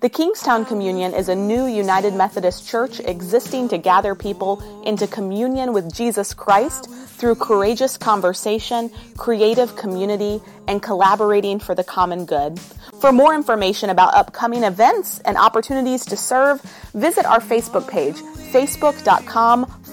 The Kingstowne Communion is a new United Methodist church existing to gather people into communion with Jesus Christ through courageous conversation, creative community, and collaborating for the common good. For more information about upcoming events and opportunities to serve, visit our Facebook page, facebook.com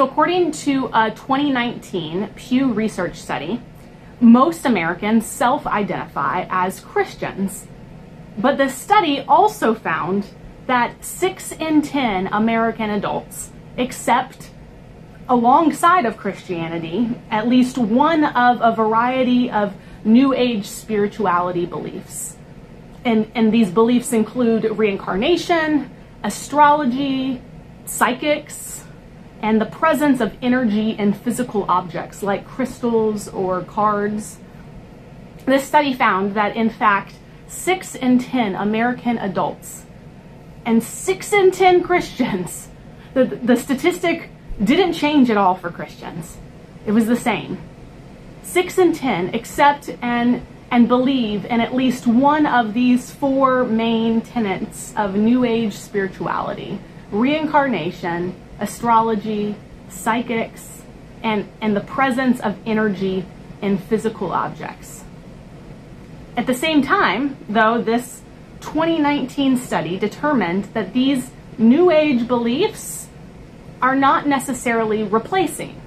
So, according to a 2019 Pew Research study, most Americans self identify as Christians. But the study also found that 6 in 10 American adults accept, alongside of Christianity, at least one of a variety of New Age spirituality beliefs. And, and these beliefs include reincarnation, astrology, psychics, and the presence of energy in physical objects like crystals or cards. This study found that, in fact, 6 in 10 American adults and 6 in 10 Christians, the, the statistic didn't change at all for Christians. It was the same. 6 in 10 accept and, and believe in at least one of these four main tenets of New Age spirituality reincarnation, astrology, psychics, and, and the presence of energy in physical objects. At the same time, though, this 2019 study determined that these New Age beliefs are not necessarily replacing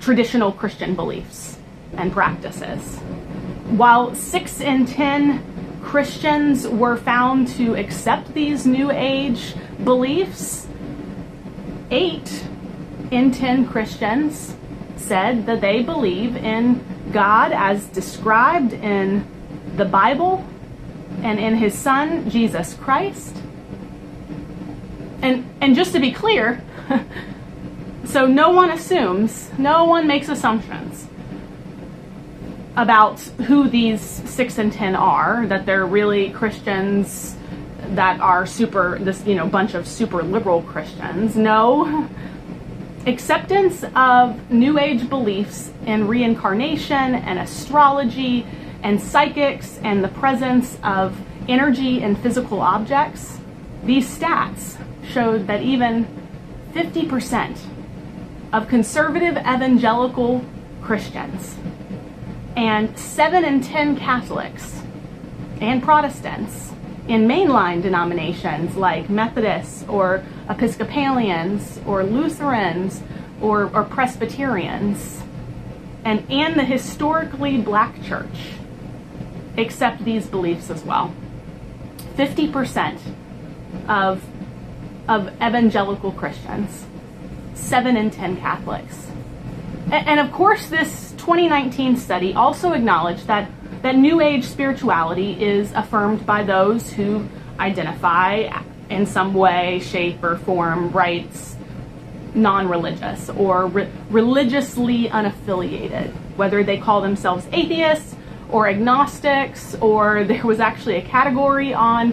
traditional Christian beliefs and practices. While 6 in 10 Christians were found to accept these New Age beliefs, 8 in 10 Christians said that they believe in God as described in the Bible and in his son Jesus Christ. And and just to be clear, so no one assumes, no one makes assumptions about who these 6 and 10 are, that they're really Christians that are super this you know bunch of super liberal Christians. No, acceptance of New Age beliefs in reincarnation and astrology and psychics and the presence of energy and physical objects, these stats showed that even 50% of conservative evangelical Christians and 7 in 10 Catholics and Protestants in mainline denominations like Methodists or Episcopalians or Lutherans or, or Presbyterians and, and the historically black church accept these beliefs as well. 50% of, of evangelical Christians, 7 in 10 Catholics. And, and of course, this 2019 study also acknowledged that that New Age spirituality is affirmed by those who identify in some way, shape, or form rights non religious or re- religiously unaffiliated, whether they call themselves atheists or agnostics, or there was actually a category on,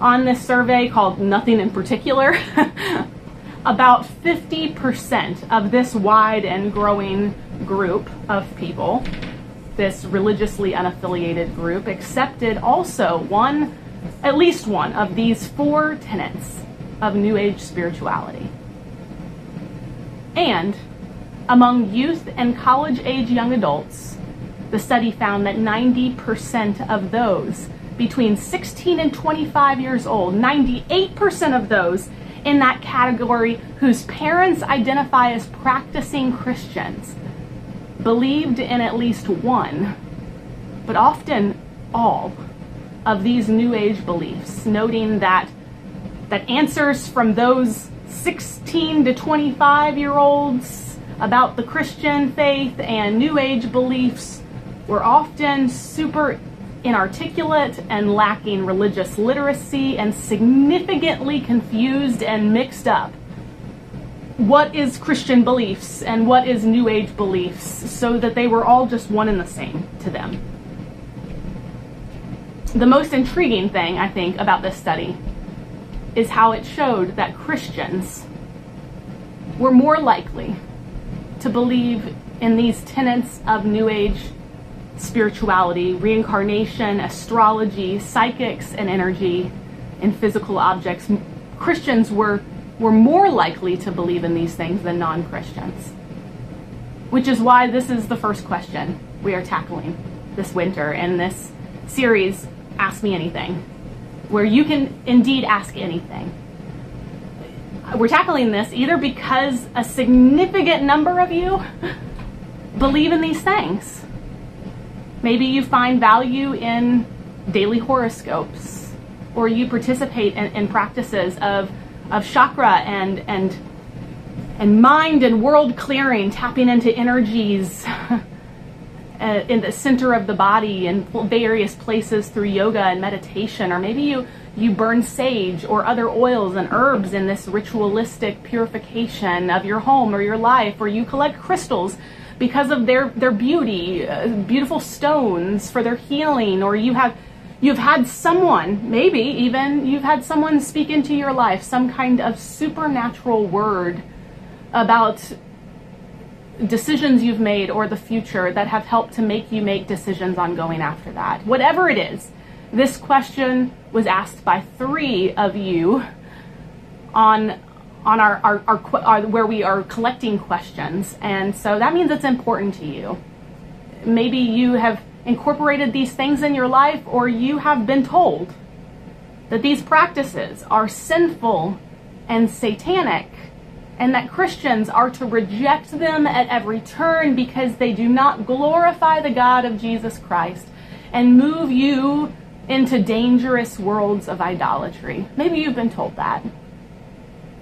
on this survey called nothing in particular. About 50% of this wide and growing group of people this religiously unaffiliated group accepted also one, at least one, of these four tenets of New Age spirituality. And among youth and college age young adults, the study found that 90% of those between 16 and 25 years old, 98% of those in that category whose parents identify as practicing Christians believed in at least one, but often all, of these New Age beliefs, noting that, that answers from those 16 to 25 year olds about the Christian faith and New Age beliefs were often super inarticulate and lacking religious literacy and significantly confused and mixed up. What is Christian beliefs and what is New Age beliefs so that they were all just one and the same to them. The most intriguing thing, I think, about this study is how it showed that Christians were more likely to believe in these tenets of New Age spirituality, reincarnation, astrology, psychics, and energy in physical objects. Christians were, were more likely to believe in these things than non Christians. Which is why this is the first question we are tackling this winter in this series, Ask Me Anything, where you can indeed ask anything. We're tackling this either because a significant number of you believe in these things Maybe you find value in daily horoscopes, or you participate in, in practices of, of chakra and, and, and mind and world clearing, tapping into energies uh, in the center of the body and various places through yoga and meditation, or maybe you you burn sage or other oils and herbs in this ritualistic purification of your home or your life, or you collect crystals because of their their beauty, uh, beautiful stones for their healing, or you have you've had someone, maybe even you've had someone speak into your life some kind of supernatural word about decisions you've made or the future that have helped to make you make decisions on going after that. Whatever it is, this question was asked by three of you on on our, our, our, our, uh, where we are collecting questions and so that means it's important to you maybe you have incorporated these things in your life or you have been told that these practices are sinful and satanic and that Christians are to reject them at every turn because they do not glorify the God of Jesus Christ and move you into dangerous worlds of idolatry. Maybe you've been told that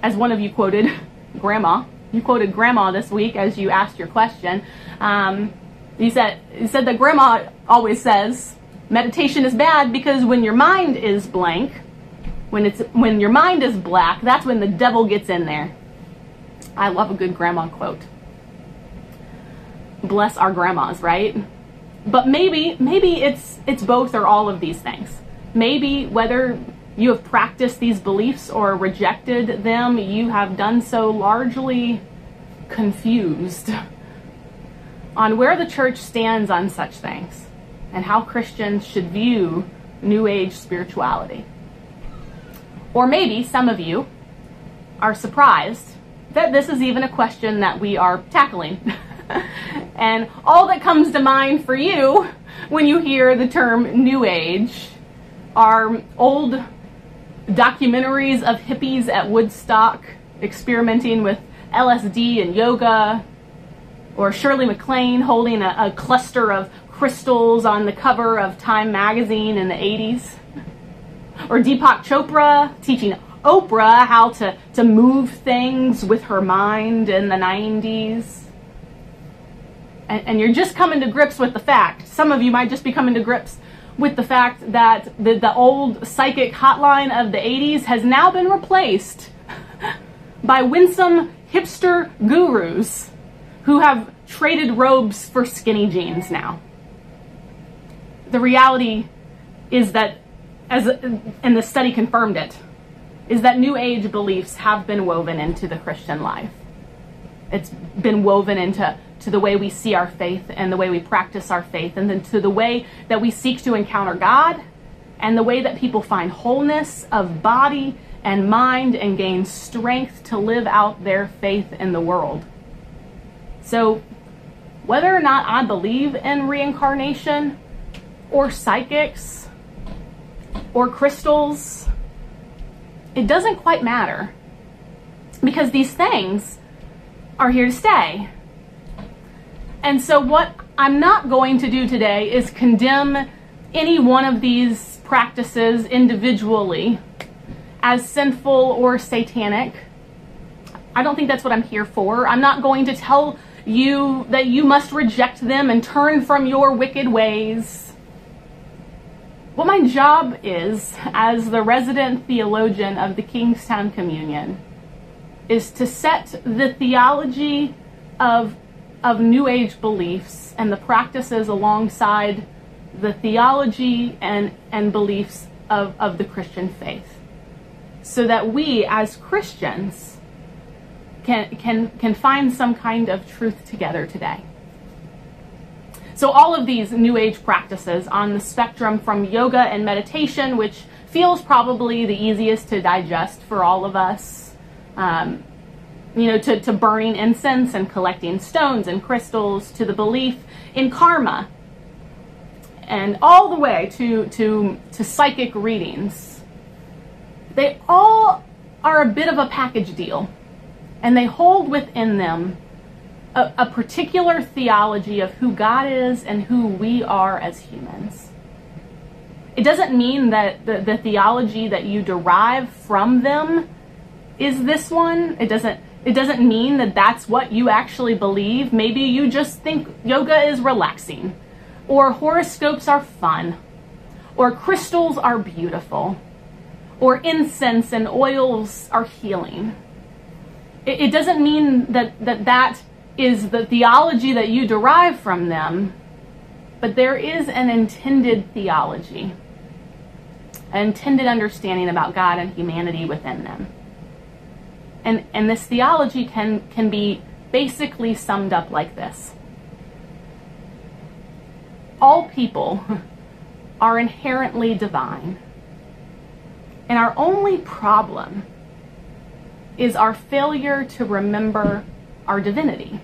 as one of you quoted, grandma. You quoted grandma this week as you asked your question. Um, you said you said that grandma always says meditation is bad because when your mind is blank, when it's when your mind is black, that's when the devil gets in there. I love a good grandma quote. Bless our grandmas, right? But maybe maybe it's it's both or all of these things. Maybe whether you have practiced these beliefs or rejected them, you have done so largely confused on where the church stands on such things and how Christians should view New Age spirituality. Or maybe some of you are surprised that this is even a question that we are tackling. and all that comes to mind for you when you hear the term New Age are old documentaries of hippies at Woodstock experimenting with LSD and yoga, or Shirley MacLaine holding a, a cluster of crystals on the cover of Time magazine in the 80s, or Deepak Chopra teaching Oprah how to, to move things with her mind in the 90s. And, and you're just coming to grips with the fact, some of you might just be coming to grips with the fact that the, the old psychic hotline of the 80s has now been replaced by winsome hipster gurus who have traded robes for skinny jeans now. The reality is that, as and the study confirmed it, is that New Age beliefs have been woven into the Christian life. It's been woven into to the way we see our faith and the way we practice our faith, and then to the way that we seek to encounter God and the way that people find wholeness of body and mind and gain strength to live out their faith in the world. So, whether or not I believe in reincarnation or psychics or crystals, it doesn't quite matter Because these things are here to stay. And so, what I'm not going to do today is condemn any one of these practices individually as sinful or satanic. I don't think that's what I'm here for. I'm not going to tell you that you must reject them and turn from your wicked ways. What my job is as the resident theologian of the Kingstowne Communion is to set the theology of, of New Age beliefs and the practices alongside the theology and, and beliefs of, of the Christian faith. So that we as Christians can, can, can find some kind of truth together today. So, all of these New Age practices on the spectrum from yoga and meditation, which feels probably the easiest to digest for all of us, um, you know, to, to burning incense and collecting stones and crystals, to the belief in karma, and all the way to, to, to psychic readings. They all are a bit of a package deal and they hold within them a, a, particular theology of who God is and who we are as humans. It doesn't mean that the, the theology that you derive from them is this one. It doesn't it doesn't mean that that's what you actually believe. Maybe you just think yoga is relaxing or horoscopes are fun or crystals are beautiful or incense and oils are healing it, it doesn't mean that, that that is the theology that you derive from them, but there is an intended theology, an intended understanding about God and humanity within them. And, and this theology can, can be basically summed up like this All people are inherently divine, and our only problem is our failure to remember our divinity,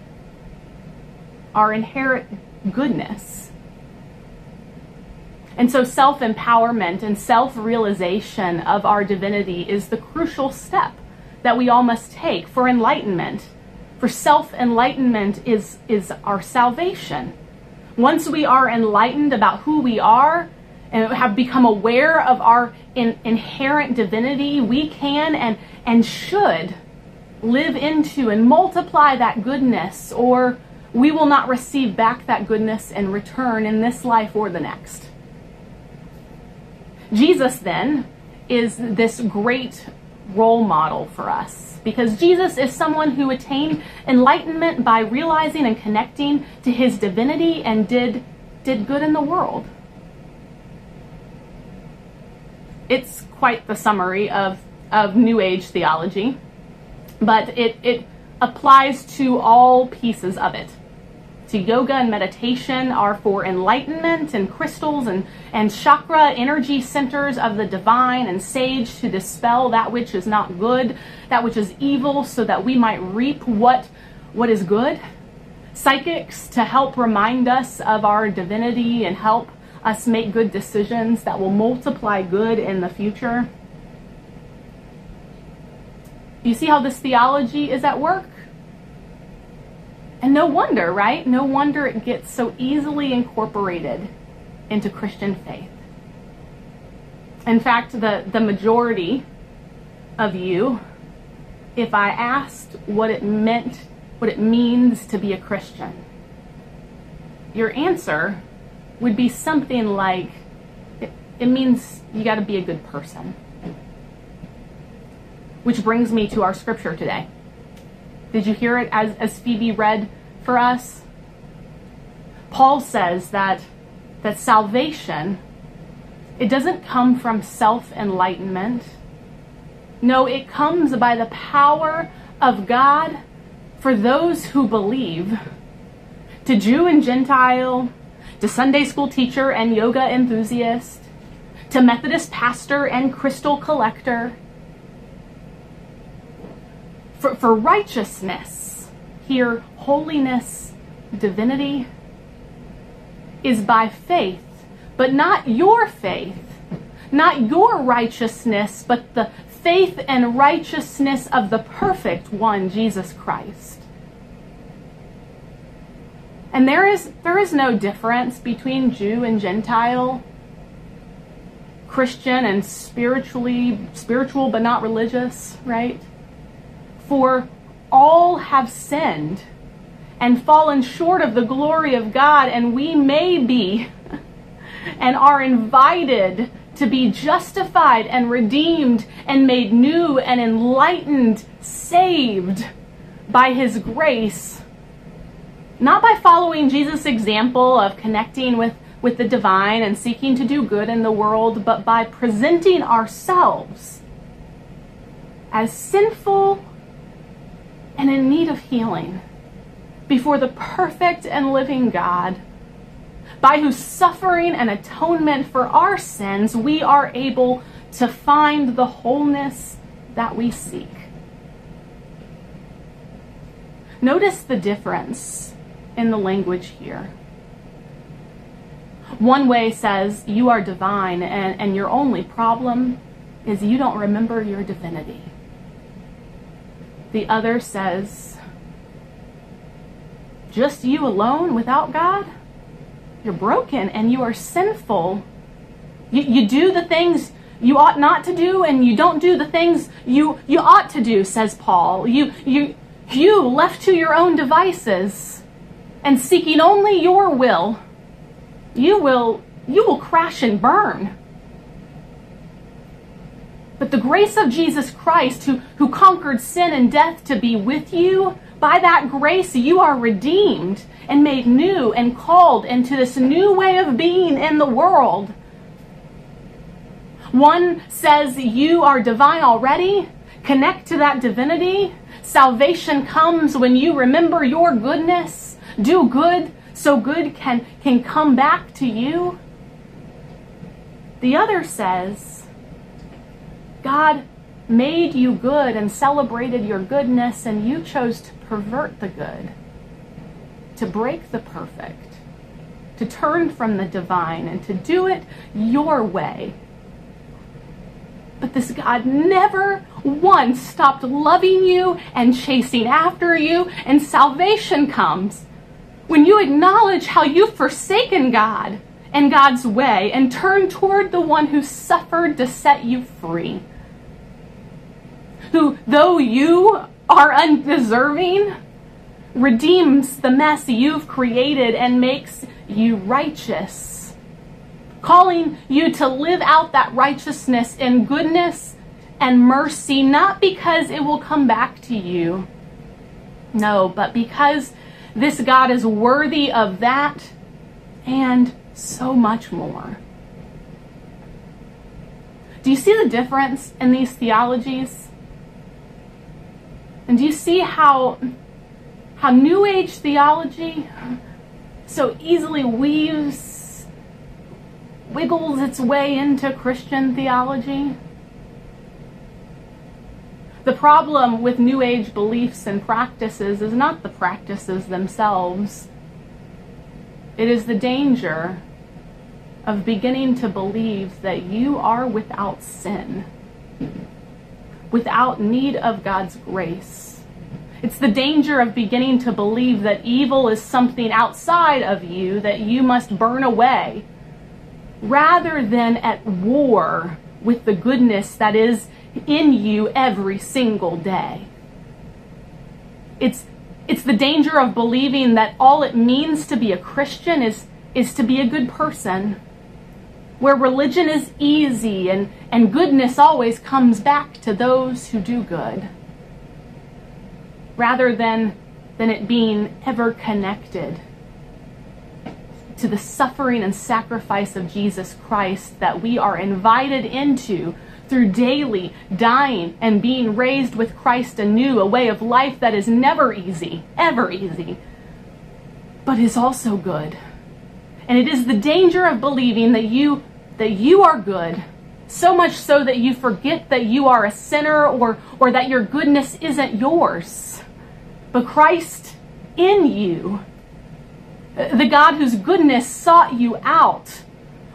our inherent goodness. And so, self empowerment and self realization of our divinity is the crucial step that we all must take for enlightenment. For self enlightenment is, is our salvation. Once we are enlightened about who we are and have become aware of our in, inherent divinity, we can and, and should live into and multiply that goodness, or we will not receive back that goodness in return in this life or the next. Jesus, then, is this great role model for us because Jesus is someone who attained enlightenment by realizing and connecting to his divinity and did, did good in the world. It's quite the summary of, of New Age theology, but it, it applies to all pieces of it. To yoga and meditation are for enlightenment and crystals and, and chakra energy centers of the divine and sage to dispel that which is not good, that which is evil, so that we might reap what, what is good. Psychics to help remind us of our divinity and help us make good decisions that will multiply good in the future. You see how this theology is at work? And no wonder, right? No wonder it gets so easily incorporated into Christian faith. In fact, the, the majority of you, if I asked what it meant, what it means to be a Christian, your answer would be something like it, it means you got to be a good person. Which brings me to our scripture today. Did you hear it as, as Phoebe read for us? Paul says that that salvation it doesn't come from self-enlightenment. No, it comes by the power of God for those who believe. To Jew and Gentile, to Sunday school teacher and yoga enthusiast, to Methodist pastor and crystal collector. For, for righteousness, here, holiness, divinity, is by faith, but not your faith, not your righteousness, but the faith and righteousness of the perfect one, Jesus Christ. And there is, there is no difference between Jew and Gentile, Christian and spiritually spiritual but not religious, right? For all have sinned and fallen short of the glory of God, and we may be and are invited to be justified and redeemed and made new and enlightened, saved by His grace. Not by following Jesus' example of connecting with, with the divine and seeking to do good in the world, but by presenting ourselves as sinful and in need of healing before the perfect and living God by whose suffering and atonement for our sins we are able to find the wholeness that we seek. Notice the difference in the language here. One way says you are divine, and, and your only problem is you don't remember your divinity. The other says, just you alone without God? you're broken and you are sinful. You, you do the things you ought not to do and you don't do the things you, you ought to do, says Paul. You, you, you left to your own devices and seeking only your will, you will, you will crash and burn. But the grace of Jesus Christ, who, who conquered sin and death to be with you, by that grace you are redeemed and made new and called into this new way of being in the world. One says you are divine already. Connect to that divinity. Salvation comes when you remember your goodness. Do good so good can, can come back to you. The other says, God made you good and celebrated your goodness, and you chose to pervert the good to break the perfect, to turn from the divine, and to do it your way. But this God never once stopped loving you and chasing after you, and salvation comes when you acknowledge how you've forsaken God and God's way and turn toward the one who suffered to set you free. Who, though you are undeserving, redeems the mess you've created and makes you righteous. Calling you to live out that righteousness in goodness and mercy, not because it will come back to you. No, but because this God is worthy of that and so much more. Do you see the difference in these theologies? And do you see how how New Age theology so easily weaves, wiggles its way into Christian theology. The problem with New Age beliefs and practices is not the practices themselves, it is the danger of beginning to believe that you are without sin, without need of God's grace it's the danger of beginning to believe that evil is something outside of you that you must burn away, rather than at war with the goodness that is in you every single day. It's, it's the danger of believing that all it means to be a Christian is, is to be a good person, where religion is easy and, and goodness always comes back to those who do good rather than, than it being ever connected to the suffering and sacrifice of Jesus Christ that we are invited into through daily dying and being raised with Christ anew, a way of life that is never easy, ever easy, but is also good. And it is the danger of believing that you that you are good, so much so that you forget that you are a sinner or or that your goodness isn't yours. But Christ in you, the God whose goodness sought you out,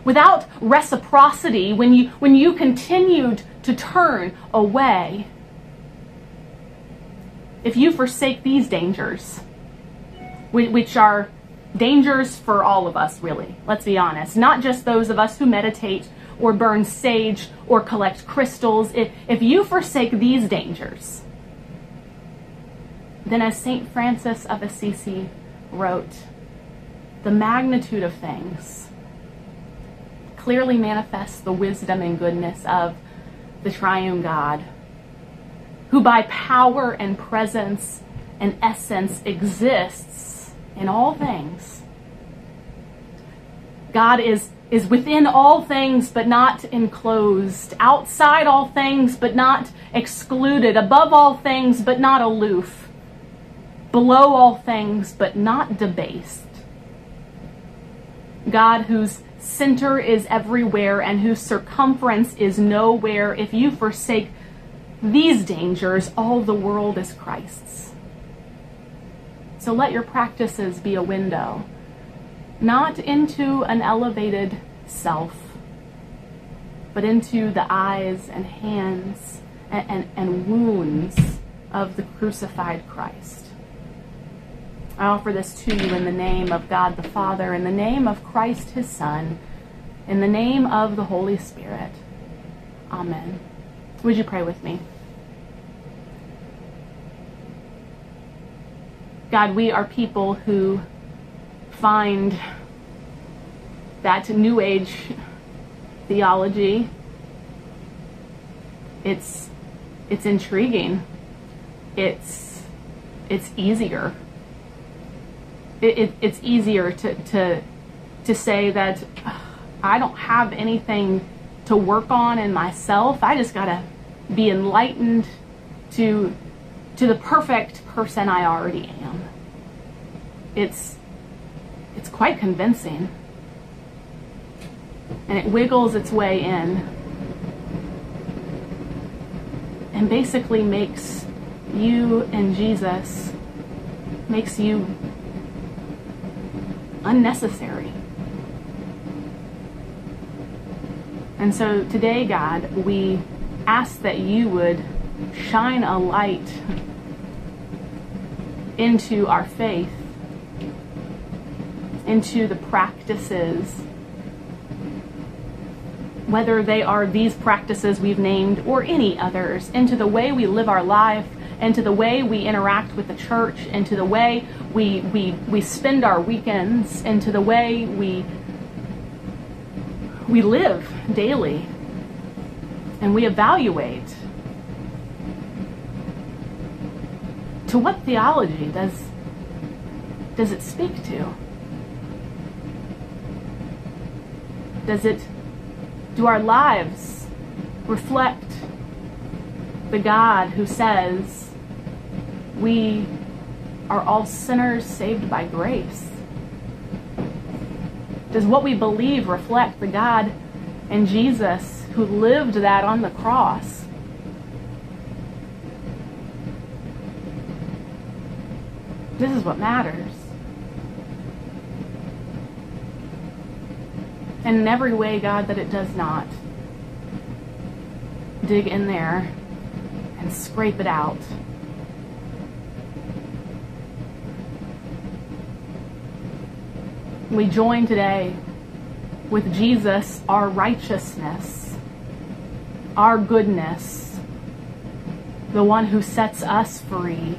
without reciprocity, when you, when you continued to turn away, if you forsake these dangers, which are dangers for all of us, really, let's be honest, not just those of us who meditate or burn sage or collect crystals, if, if you forsake these dangers, then as St. Francis of Assisi wrote, the magnitude of things clearly manifests the wisdom and goodness of the triune God, who by power and presence and essence exists in all things. God is, is within all things but not enclosed, outside all things but not excluded, above all things but not aloof, below all things but not debased. God whose center is everywhere and whose circumference is nowhere, if you forsake these dangers, all the world is Christ's. So let your practices be a window, not into an elevated self, but into the eyes and hands and, and, and wounds of the crucified Christ. I offer this to you in the name of God the Father, in the name of Christ his Son, in the name of the Holy Spirit. Amen. Would you pray with me? God, we are people who find that New Age theology it's it's intriguing. It's it's easier it, it, it's easier to, to, to say that I don't have anything to work on in myself. I just got to be enlightened to, to the perfect person I already am. It's, it's quite convincing. And it wiggles its way in and basically makes you and Jesus, makes you unnecessary. And so today, God, we ask that you would shine a light into our faith, into the practices, whether they are these practices we've named or any others, into the way we live our life, into the way we interact with the church, into the way we, we, we spend our weekends, into the way we, we live daily and we evaluate. To what theology does, does it speak to? Does it, do our lives reflect the God who says, we are all sinners saved by grace? Does what we believe reflect the God and Jesus who lived that on the cross? This is what matters. And in every way, God, that it does not, dig in there and scrape it out. We join today with Jesus, our righteousness, our goodness, the one who sets us free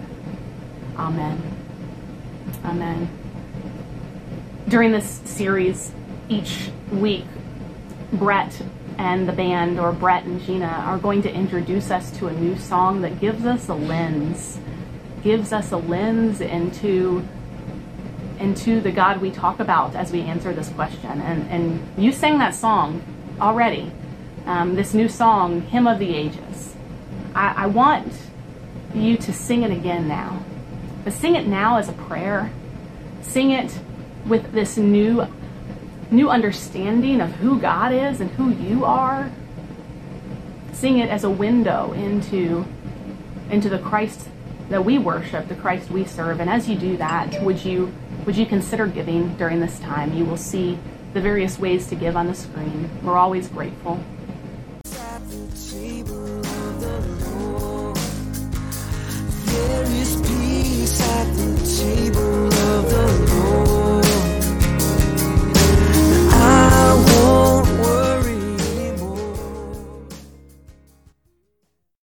Amen. Amen. During this series, each week, Brett and the band, or Brett and Gina, are going to introduce us to a new song that gives us a lens gives us a lens into and to the God we talk about as we answer this question. And, and you sang that song already, um, this new song, Hymn of the Ages. I, I want you to sing it again now. But sing it now as a prayer. Sing it with this new new understanding of who God is and who you are. Sing it as a window into into the Christ that we worship, the Christ we serve. And as you do that, would you would you consider giving during this time? You will see the various ways to give on the screen. We're always grateful. There is at the table of the Lord.